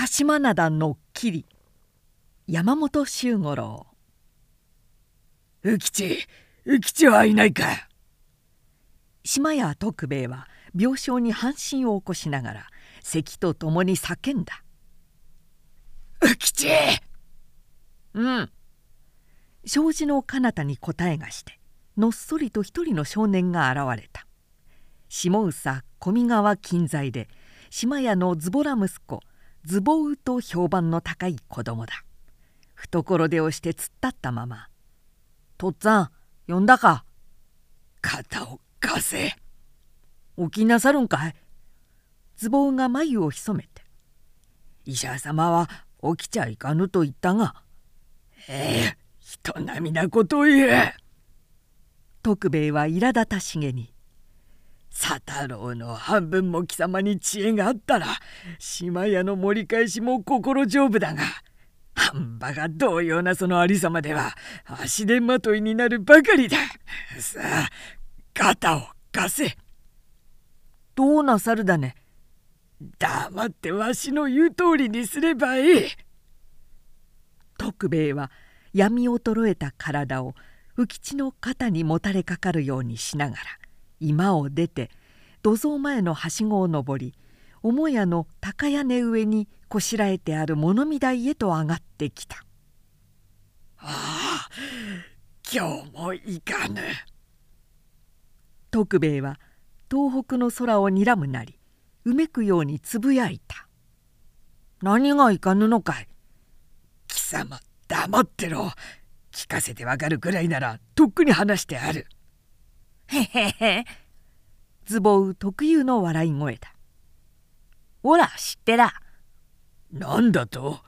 鹿島灘のっきり。山本周五郎。浮吉浮吉はいないか。島屋徳兵衛は病床に半身を起こしながら咳とともに叫んだ「浮吉!」うん。障子の彼方に答えがしてのっそりと一人の少年が現れた。下宇佐小見川近在で島屋のズボラ息子ズボウと評判の高い子供だ。懐手をして突っ立ったまま「とっつぁん呼んだか?」肩を貸せ。起きなさるんかい？ズボウが眉を潜めて「医者様は起きちゃいかぬと言ったがええ人並みなことを言え」徳兵衛は苛立たしげに「佐太郎の半分も貴様に知恵があったら島屋の盛り返しも心丈夫だが半ばが同様なそのありさまでは足手まといになるばかりだ。さあ肩を貸せ。どうなさるだね。黙ってわしの言う通りにすればいい。徳兵衛は闇衰えた体を浮吉の肩にもたれかかるようにしながら居間を出て土蔵前のはしごを登り母屋の高屋根上にこしらえてある物見台へと上がってきた「ああ今日もいかぬ」徳兵衛は東北の空を睨むなりうめくようにつぶやいた「何がいかぬのかい?」貴様黙ってろ聞かせてわかるくらいならとっくに話してある。へへへズボウ特有の笑い声だ。ほら知ってら。なんだと？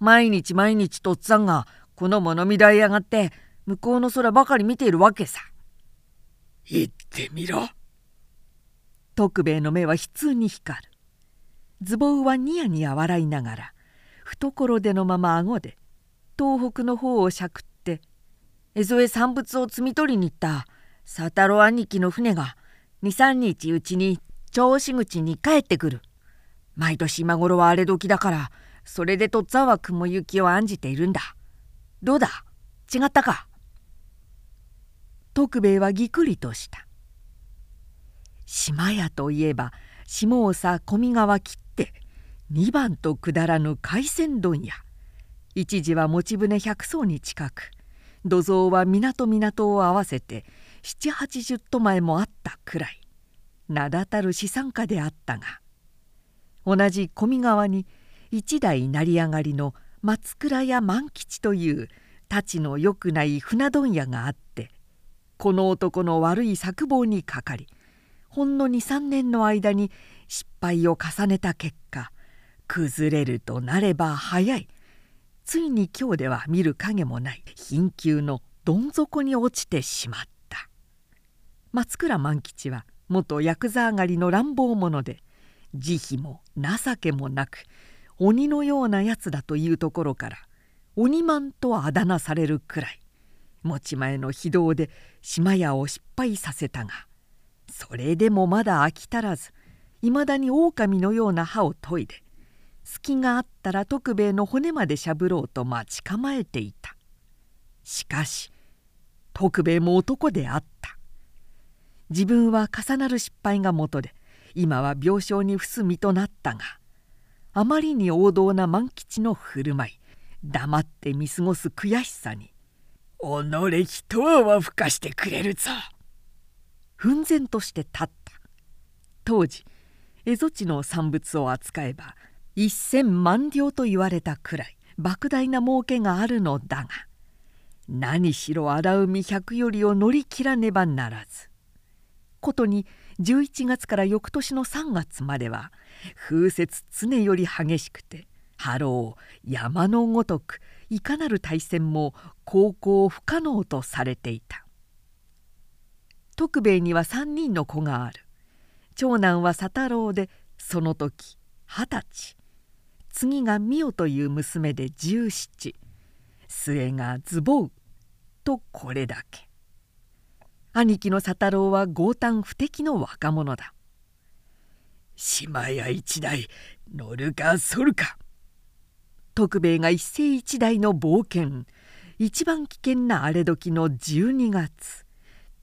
毎日毎日とっつぁんがこの物見台上がって向こうの空ばかり見ているわけさ。言ってみろ。徳兵衛の目は悲痛に光る。ズボウはニヤニヤ笑いながら懐手のまま顎で東北の方をしゃくって江戸へ産物を摘み取りに行った佐太郎兄貴の船が23日うちに銚子口に帰ってくる。毎年今頃は荒れ時だからそれでとっつぁんは雲行きを案じているんだ。どうだ？違ったか？徳兵衛はぎくりとした。島屋といえば下総小見川切って2番と下らぬ海鮮問屋。一時は持ち船百艘に近く土蔵は港港を合わせて七八十都前もあったくらい名だたる資産家であったが同じ小見川に一代成り上がりの松倉屋万吉という太刀のよくない船問屋があってこの男の悪い策謀にかかりほんの23年の間に失敗を重ねた結果崩れるとなれば早い。ついに今日では見る影もない貧窮のどん底に落ちてしまった。松倉万吉は元ヤクザ上がりの乱暴者で慈悲も情けもなく鬼のようなやつだというところから鬼マンとあだ名されるくらい持ち前の非道で島屋を失敗させたがそれでもまだ飽き足らずいまだに狼のような歯を研いで隙があったら徳兵衛の骨までしゃぶろうと待ち構えていた。しかし徳兵衛も男であった。自分は重なる失敗がもとで今は病床に伏す身となったがあまりに王道な万吉の振る舞い黙って見過ごす悔しさに「己一泡は吹かしてくれるぞ」奮然として立った。当時蝦夷地の産物を扱えば一千万両と言われたくらい莫大な儲けがあるのだが何しろ荒海百よりを乗り切らねばならず。ことに11月から翌年の3月までは風雪常より激しくて波浪山のごとくいかなる大戦も航行不可能とされていた。徳兵衛には3人の子がある。長男は佐太郎でその時二十歳。次が美代という娘で十七。末がズボウとこれだけ。兄貴の佐太郎は強胆不敵の若者だ。島屋一台乗るかそるか。徳兵衛が一世一代の冒険。一番危険な荒れ時の12月。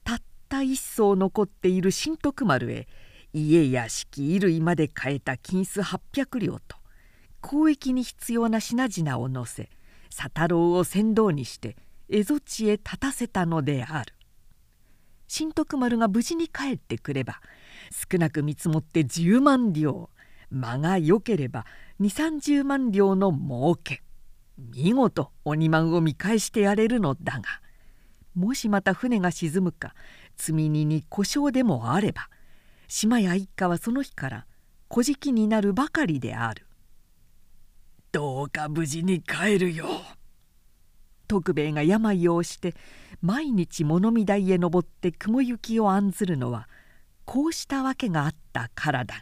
たった一艘残っている新徳丸へ家屋敷衣類まで買えた金子800両と交易に必要な品々を乗せ佐太郎を船頭にして蝦夷地へ立たせたのである。新徳丸が無事に帰ってくれば少なく見積もって10万両間が良ければ2 3 0万両の儲け見事鬼満を見返してやれるのだがもしまた船が沈むか積み荷に故障でもあれば島屋一家はその日から小じになるばかりである。どうか無事に帰るよ徳兵衛が病を押して毎日物見台へ登って雲行きを案ずるのはこうしたわけがあったからだが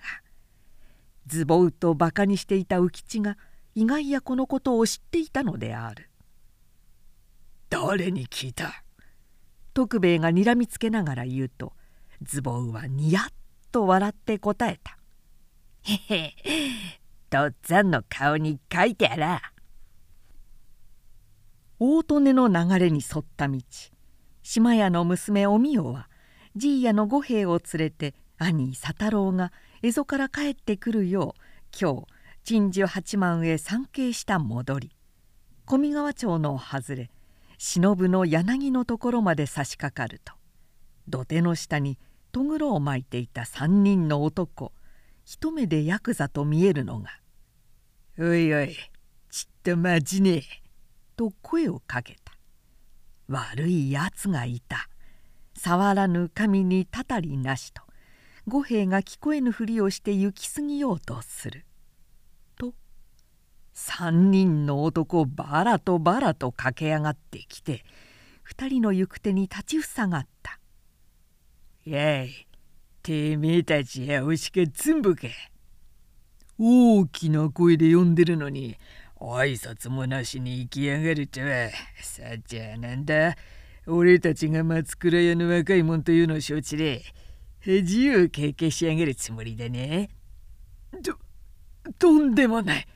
ズボウとバカにしていた浮吉が意外やこのことを知っていたのである。誰に聞いた？徳兵衛がにらみつけながら言うとズボウはニヤッと笑って答えた「へへとっつぁんの顔に書いてあら」大利根の流れに沿った道。島屋の娘おみよはじいやの五兵を連れて兄佐太郎が蝦夷から帰ってくるよう今日鎮守八幡へ参詣した戻り。小見川町の外れ忍の柳のところまで差し掛かると。土手の下にとぐろを巻いていた三人の男一目でヤクザと見えるのが「おいおいちっと待ちねえ」と声をかけた。悪いやつがいた。触らぬ神にたたりなしと。五兵が聞こえぬふりをして行き過ぎようとする。と三人の男バラとバラと駆け上がってきて二人の行く手に立ちふさがった「やいてめえたちやおしかつんぶか」大きな声で呼んでるのに挨拶もなしに行きやがるとはさっちゃなんだ俺たちが松倉屋の若いもんというのを承知で恥を経験しやがるつもりだね。ととんでもない。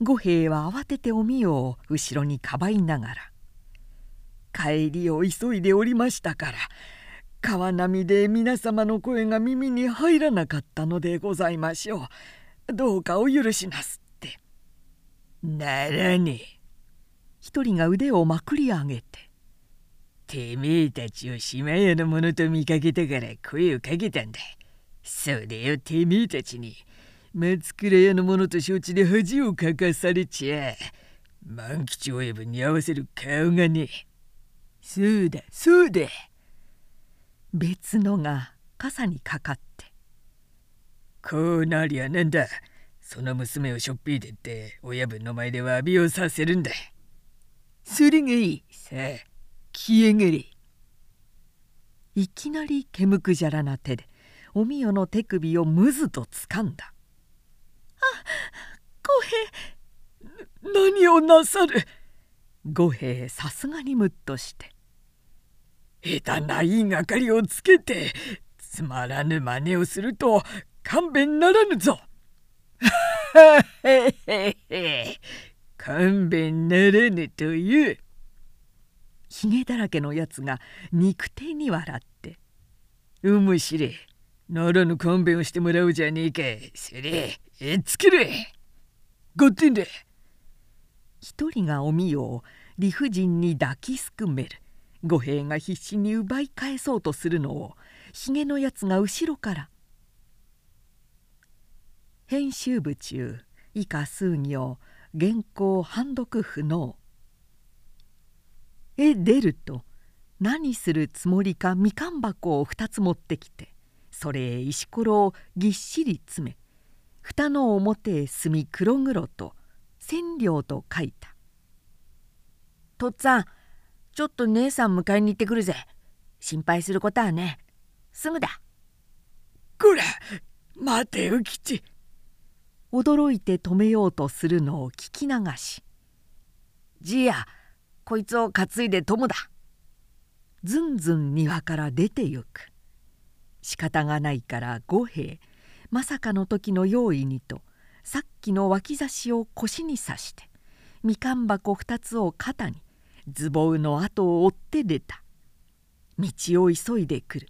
五兵衛は慌てておみよを後ろにかばいながら「帰りを急いでおりましたから川波で皆様の声が耳に入らなかったのでございましょう。どうかお許しなすって」。ならねえ。一人が腕をまくり上げててめえたちを島屋の者と見かけたから声をかけたんだ。それよてめえたちに松倉屋の者と承知で恥をかかされちゃ万吉親分に合わせる顔がねえそうだそうだ別のが傘にかかってこうなりゃなんだその娘をしょっぴいてって親分の前で詫びをさせるんだ。それがいいさ。あ消えがれいきなりけむくじゃらな手でおみよの手首をむずとつかんだ「あ五兵何をなさる?」五兵さすがにむっとして「下手な言いがかりをつけてつまらぬ真似をすると勘弁ならぬぞ」はへへへ勘弁ならぬというひげだらけのやつが肉体に笑って「うむしれならぬ勘弁をしてもらうじゃねえか。それえっつけれごってんだ」一人がおみよを理不尽に抱きすくめる。五兵が必死に奪い返そうとするのをひげのやつが後ろから編集部中以下数行原稿判読不能へ出ると何するつもりかみかん箱を2つ持ってきてそれへ石ころをぎっしり詰め蓋の表へ墨黒々と千両と書いた「とっつぁんちょっと姉さん迎えに行ってくるぜ。心配することはね。すぐだ」こら待て浮吉。驚いて止めようとするのを聞き流し「じいやこいつを担いで友だ」ずんずん庭から出てゆく。仕方がないから五兵まさかの時の用意にとさっきの脇差しを腰に刺してみかん箱2つを肩にズボウの後を追って出た。道を急いでくる。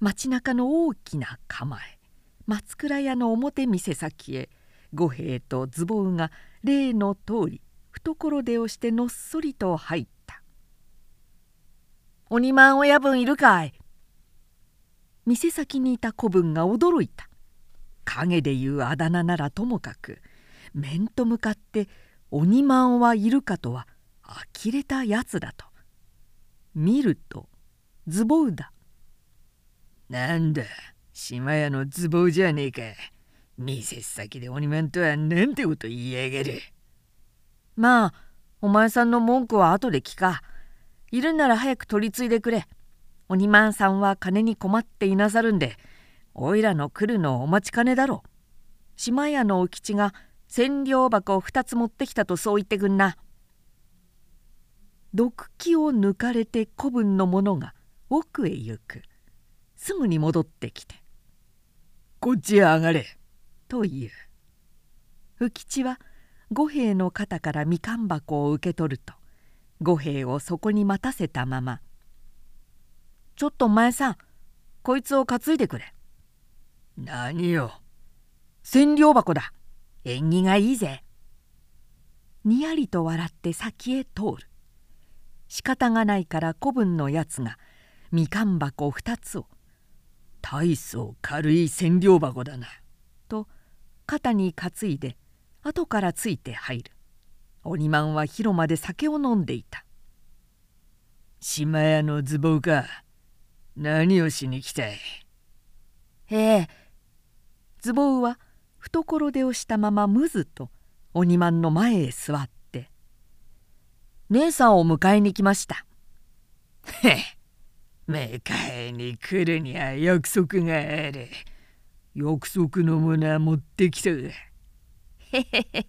街中の大きな構え。松倉屋の表店先へ。五兵衛とズボウが例の通り懐出をしてのっそりと入った「鬼満親分いるかい?」店先にいた子分が驚いた。影で言うあだ名ならともかく面と向かって「鬼満はいるか」とは呆れたやつだと。見るとズボウだ。なんだ？島屋のズボじゃねえか。店先で鬼マンとはなんてこと言いやがる。まあお前さんの文句は後で聞か。いるなら早く取り継いでくれ。鬼マンさんは金に困っていなさるんでおいらの来るのをお待ちかねだろ島屋のお吉が千両箱を2つ持ってきたとそう言ってくんな。毒気を抜かれて子分の者が奥へ行く。すぐに戻ってきて「こっちへ上がれ」と言う。浮吉は五兵の肩からみかん箱を受け取ると五兵をそこに待たせたまま「ちょっと前さんこいつを担いでくれ」「何よ」「千両箱だ。縁起がいいぜ」にやりと笑って先へ通る。仕方がないから子分のやつがみかん箱2つを「大層軽い千両箱だな」と肩に担いで後からついて入る。鬼マンは広間で酒を飲んでいた「島屋のズボンか。何をしに来たい?」へえ。ズボンは懐出をしたままむずと鬼マンの前へ座って「姉さんを迎えに来ました」へえ迎えに来るには約束がある。約束のものは持ってきた。へへへ。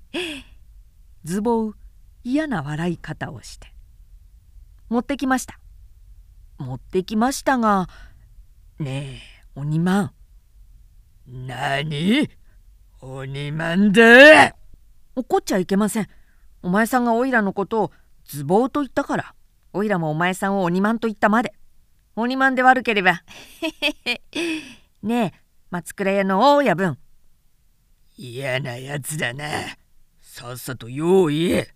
ズボウ嫌な笑い方をして。持ってきました。持ってきましたが、ねえ、鬼マン。何？鬼マンだ怒っちゃいけません。お前さんがおいらのことをズボウと言ったから、おいらもお前さんを鬼マンと言ったまで。鬼マンで悪ければ。ねえ、松倉屋の大家分。嫌なやつだな。さっさと用意え。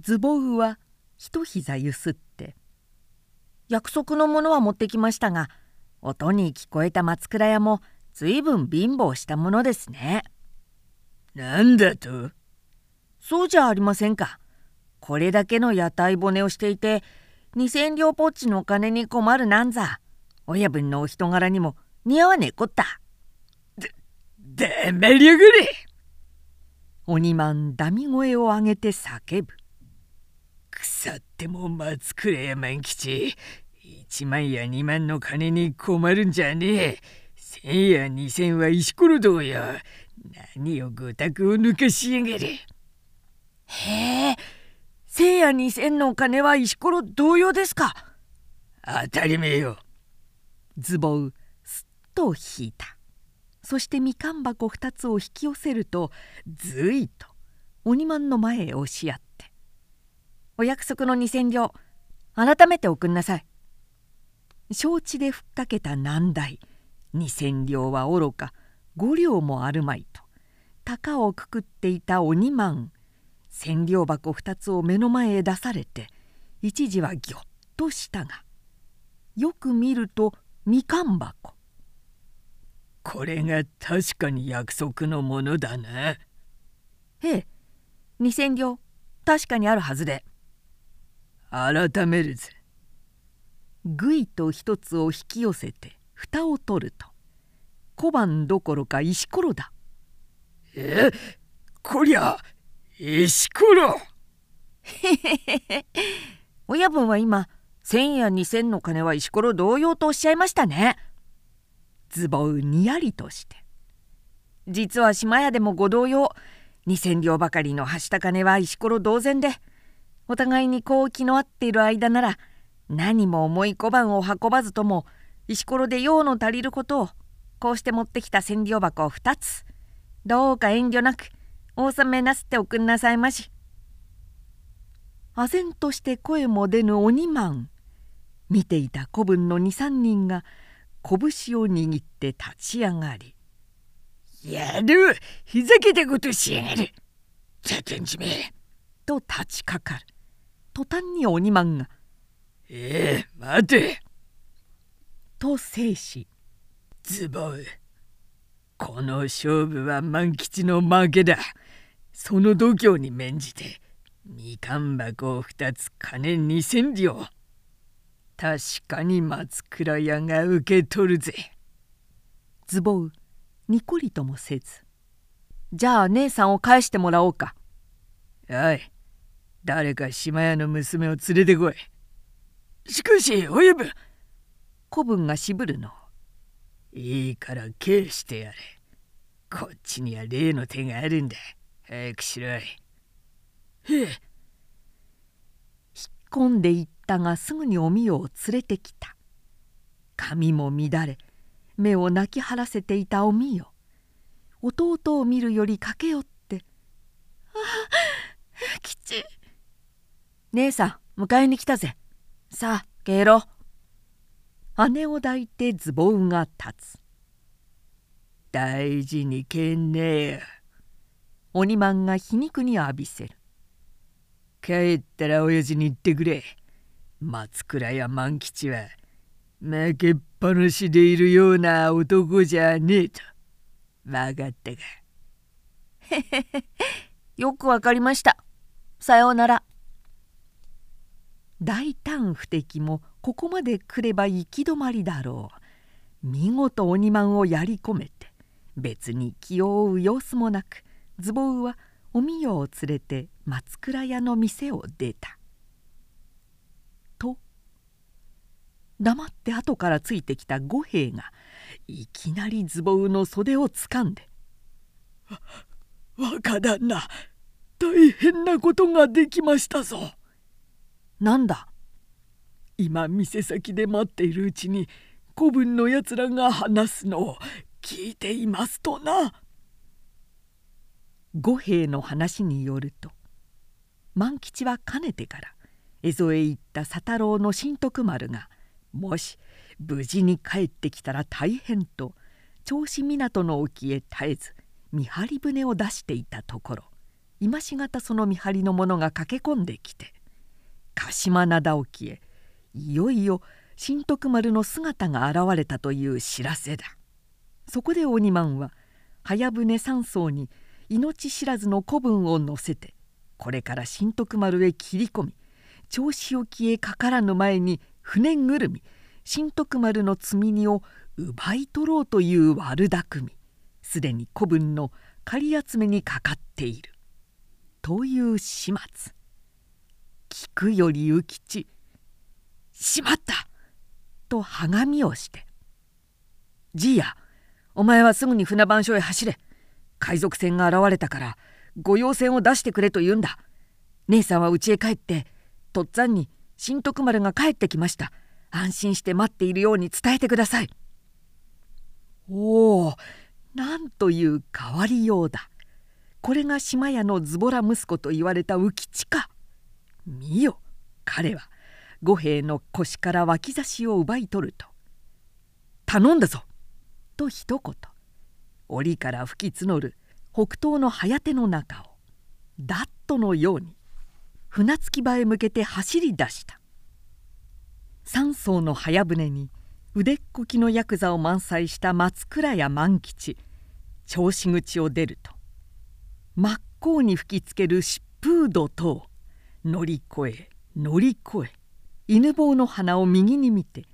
ズボウは一膝ゆすって。約束のものは持ってきましたが、音に聞こえた松倉屋もずいぶん貧乏したものですね。なんだと？そうじゃありませんか。これだけの屋台骨をしていて、二千両ポッチのお金に困るなんざ。親分のお人柄にも似合わねえこった。で、だめりゃぐれ鬼マンダミ声を上げて叫ぶ。腐っても松倉屋万吉。一万や二万の金に困るんじゃねえ。千や二千は石ころどうよ。何をごたくを抜かしやがる。へえ、千や二千のお金は石ころ同様ですか。当たり前よ。ズボウすっと引いた。そしてみかん箱2つを引き寄せるとずいと鬼マンの前へ押しやって「お約束の2,000両改めて送んなさい」承知でふっかけた難題。2,000両はおろか。5両もあるまいと。高をくくっていた鬼マン。千両箱2つを目の前へ出されて一時はぎょっとしたがよく見るとみかん箱。これが確かに約束のものだなええ2,000両確かにあるはずで。改めるぜ。ぐいと一つを引き寄せて蓋を取ると小判どころか石ころだ。えこりゃ石ころ 親分は今1,000や2,000の金は石ころ同様とおっしゃいましたね。ズボウにやりとして実は島屋でもご同様2,000両ばかりのはした金は石ころ同然でお互いにこう気の合っている間なら何も重い小判を運ばずとも石ころで用の足りることをこうして持ってきた千両箱を2つどうか遠慮なくお納めなすっておくんなさいまし。唖然として声も出ぬ鬼マン。見ていた子分の23人が拳を握って立ち上がり「やる！ふざけたことしやがる！ザテンじめ」と立ちかかる。途端に鬼マンが「ええ待て」と制し「ズボンこの勝負は万吉の負けだその度胸に免じてみかん箱を2つ金2,000両確かに松倉屋が受け取るぜ。ズボウにこりともせずじゃあ姉さんを返してもらおうか。はい。誰か島屋の娘を連れてこい。しかし親分子分が渋るの。いいから返してやれ。こっちには例の手があるんだ。早くしろい。へえ。引っ込んでいったがすぐにおみよを連れてきた。髪も乱れ目を泣き晴らせていたおみよ。弟を見るより駆け寄って「ああ吉姉さん迎えに来たぜさあ帰ろ姉を抱いてズボンが立つ。大事にけんね。えよ鬼マンが皮肉に浴びせる。帰ったら親父に言ってくれ。松倉や万吉は負けっぱなしでいるような男じゃねえと。分かったか。へへへよくわかりました。さようなら。大胆不敵もここまで来れば行き止まりだろう。見事鬼マンをやり込めて別に気を負う様子もなくズボウはおみよを連れて松倉屋の店を出た。と黙って後からついてきた五兵衛がいきなりズボウの袖をつかんで「若旦那大変なことができましたぞ」。なんだ？今店先で待っているうちに子分のやつらが話すのを聞いていますとな。五兵の話によると万吉はかねてから江戸へ行った佐太郎の新徳丸がもし無事に帰ってきたら大変と銚子港の沖へ絶えず見張り船を出していたところ今しがたその見張りの者が駆け込んできて鹿島灘沖へいよいよ新徳丸の姿が現れたという知らせだ。そこで鬼マは早船三層に命知らずの子分を乗せてこれから新徳丸へ切り込み銚子沖へかからぬ前に船ぐるみ新徳丸の積み荷を奪い取ろうという悪巧みすでに子分の狩り集めにかかっている。という始末。聞くより浮吉「しまった!」とはがみをして「じいやお前はすぐに船番所へ走れ。海賊船が現れたから御用船を出してくれと言うんだ。姉さんは家へ帰ってとっつぁんに新徳丸が帰ってきました。安心して待っているように伝えてください」おおなんという変わりようだ。これが島屋のズボラ息子と言われた浮吉か。見よ彼は。五兵衛の腰から脇差しを奪い取ると「頼んだぞ!」と一言。檻から吹き募る北東の早手の中を。ダットのように。船着き場へ向けて走り出した。三艘の早船に。腕っこきのヤクザを満載した松倉屋万吉。銚子口を出ると。真っ向に吹きつける疾風土等乗り越え乗り越え。犬坊の花を右に見て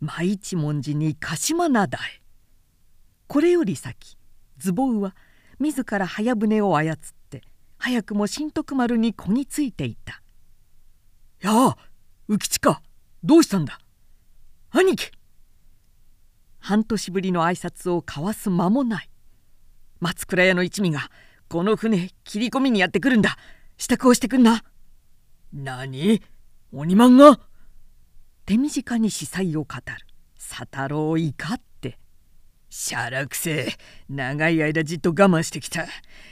真一文字に鹿島灘へ。これより先ズボウは自ら早船を操って早くも新徳丸にこぎついていた「やあ浮吉かどうしたんだ？兄貴!」半年ぶりの挨拶を交わす間もない。松倉屋の一味がこの船切り込みにやってくるんだ。支度をしてくんな。何？鬼マンが手短に司祭を語る。佐太郎怒って。しゃらくせ長い間じっと我慢してきた。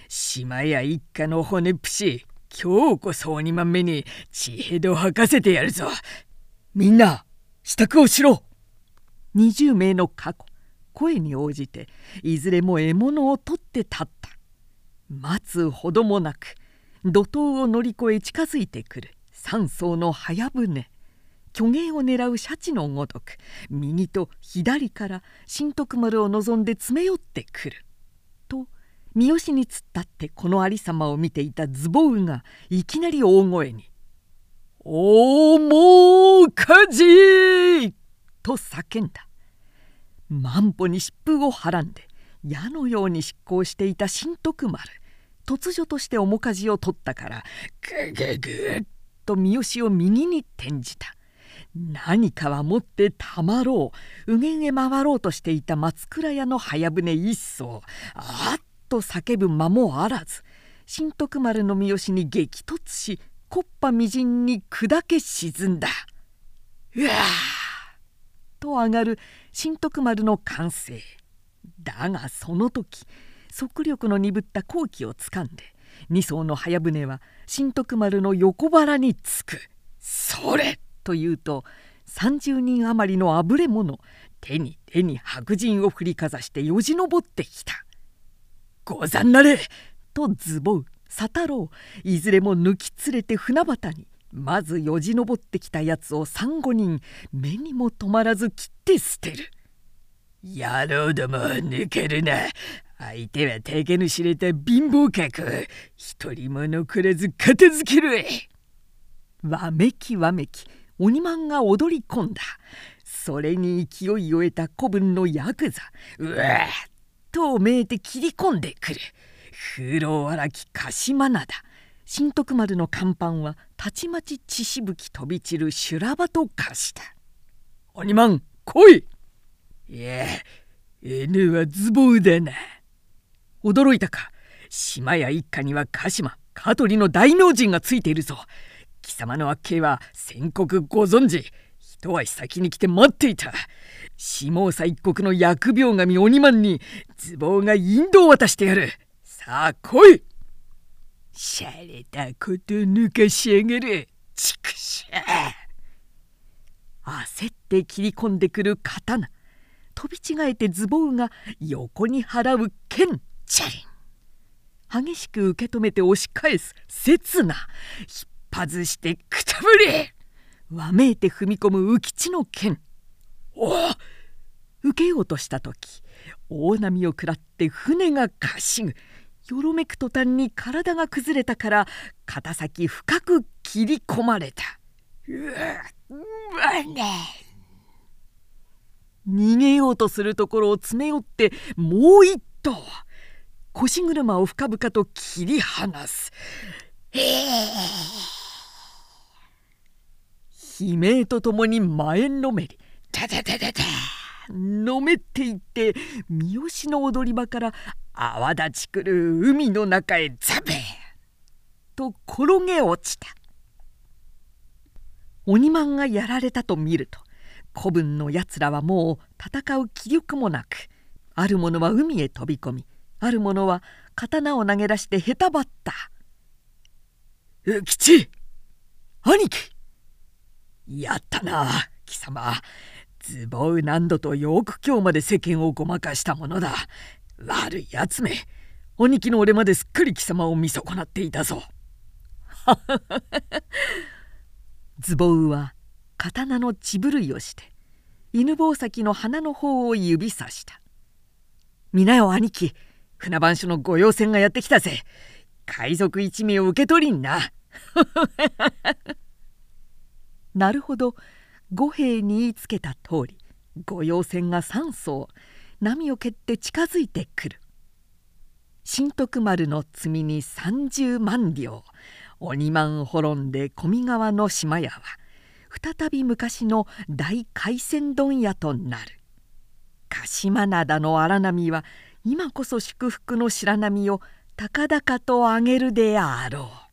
島屋一家の骨っぷし今日こそ鬼まんめに血へど吐かせてやるぞ。みんな支度をしろ。20名の過去声に応じていずれも獲物を取って立った。待つほどもなく怒涛を乗り越え近づいてくる三層の早船。虚芸を狙うシャチのごとく右と左から新徳丸を望んで詰め寄ってくる。と三好に突っ立ってこの有様を見ていたズボウがいきなり大声に「おもうかじ!」と叫んだ。万歩に疾風をはらんで矢のように執行していた新徳丸突如として面舵を取ったからグググッと三好を右に転じた。何かは持ってたまろう。右舷へ回ろうとしていた松倉屋の早船一層。あっと叫ぶ間もあらず。新徳丸の三好に激突し木っ端みじんに砕け沈んだ。うわと上がる新徳丸の歓声。だがその時速力の鈍った好機をつかんで二艘の早船は新徳丸の横腹につく。それというと30人余りのあぶれ者手に手に白人を振りかざしてよじ登ってきた。ござんなれとズボウ佐太郎いずれも抜き連れて船端にまずよじ登ってきたやつを三五人目にも止まらず切って捨てる。野郎ども抜けるな。相手は手毛の知れた貧乏客。一人も残らず片付けるわめきわめき。鬼マンが踊り込んだ。それに勢いを得た子分のヤクザ。うわっとめいて切り込んでくる。風浪荒き鹿島灘。新徳丸の甲板はたちまち血しぶき飛び散る修羅場と化した。鬼マン来い。いや N はズボウだな。驚いたか。島屋一家には鹿島香取の大名人がついているぞ。貴様の悪形は宣告ご存知。一足先に来て待っていた。下総一国の疫病神鬼マンにズボウが引導を渡してやる。さあ来い。しゃれたこと抜かしやがる畜生。焦って切り込んでくる刀。飛び違えてズボウが横に払う剣。チャリン。激しく受け止めて押し返す刹那。外してくたぶれわめいて踏み込む浮地の剣。お受けようとした時大波を食らって船がかしぐ。よろめく途端に体が崩れたから肩先深く切り込まれた。うわね。逃げようとするところを詰め寄ってもう一頭。腰車を深々と切り離す。えー悲鳴とともに前のめり「タタタタタ」のめっていって三好の踊り場から泡立ちくる海の中へザベーと転げ落ちた。鬼マンがやられたと見ると子分のやつらはもう戦う気力もなくある者は海へ飛び込みある者は刀を投げ出してへたばった「浮吉兄貴やったな貴様。ズボウ何度とよく今日まで世間をごまかしたものだ。悪いやつめ兄貴の俺まですっかり貴様を見損なっていたぞ。ズボウは刀の血震いをして犬吠埼の鼻の方を指さした「皆よ兄貴船番所の御用船がやってきたぜ。海賊一味を受け取りんな」なるほど。五兵に言いつけた通り御用船が3艘波を蹴って近づいてくる。新徳丸の積みに30万両鬼万滅んで小見川の島屋は再び昔の大海鮮問屋となる。鹿島灘の荒波は今こそ祝福の白波を高々と上げるであろう。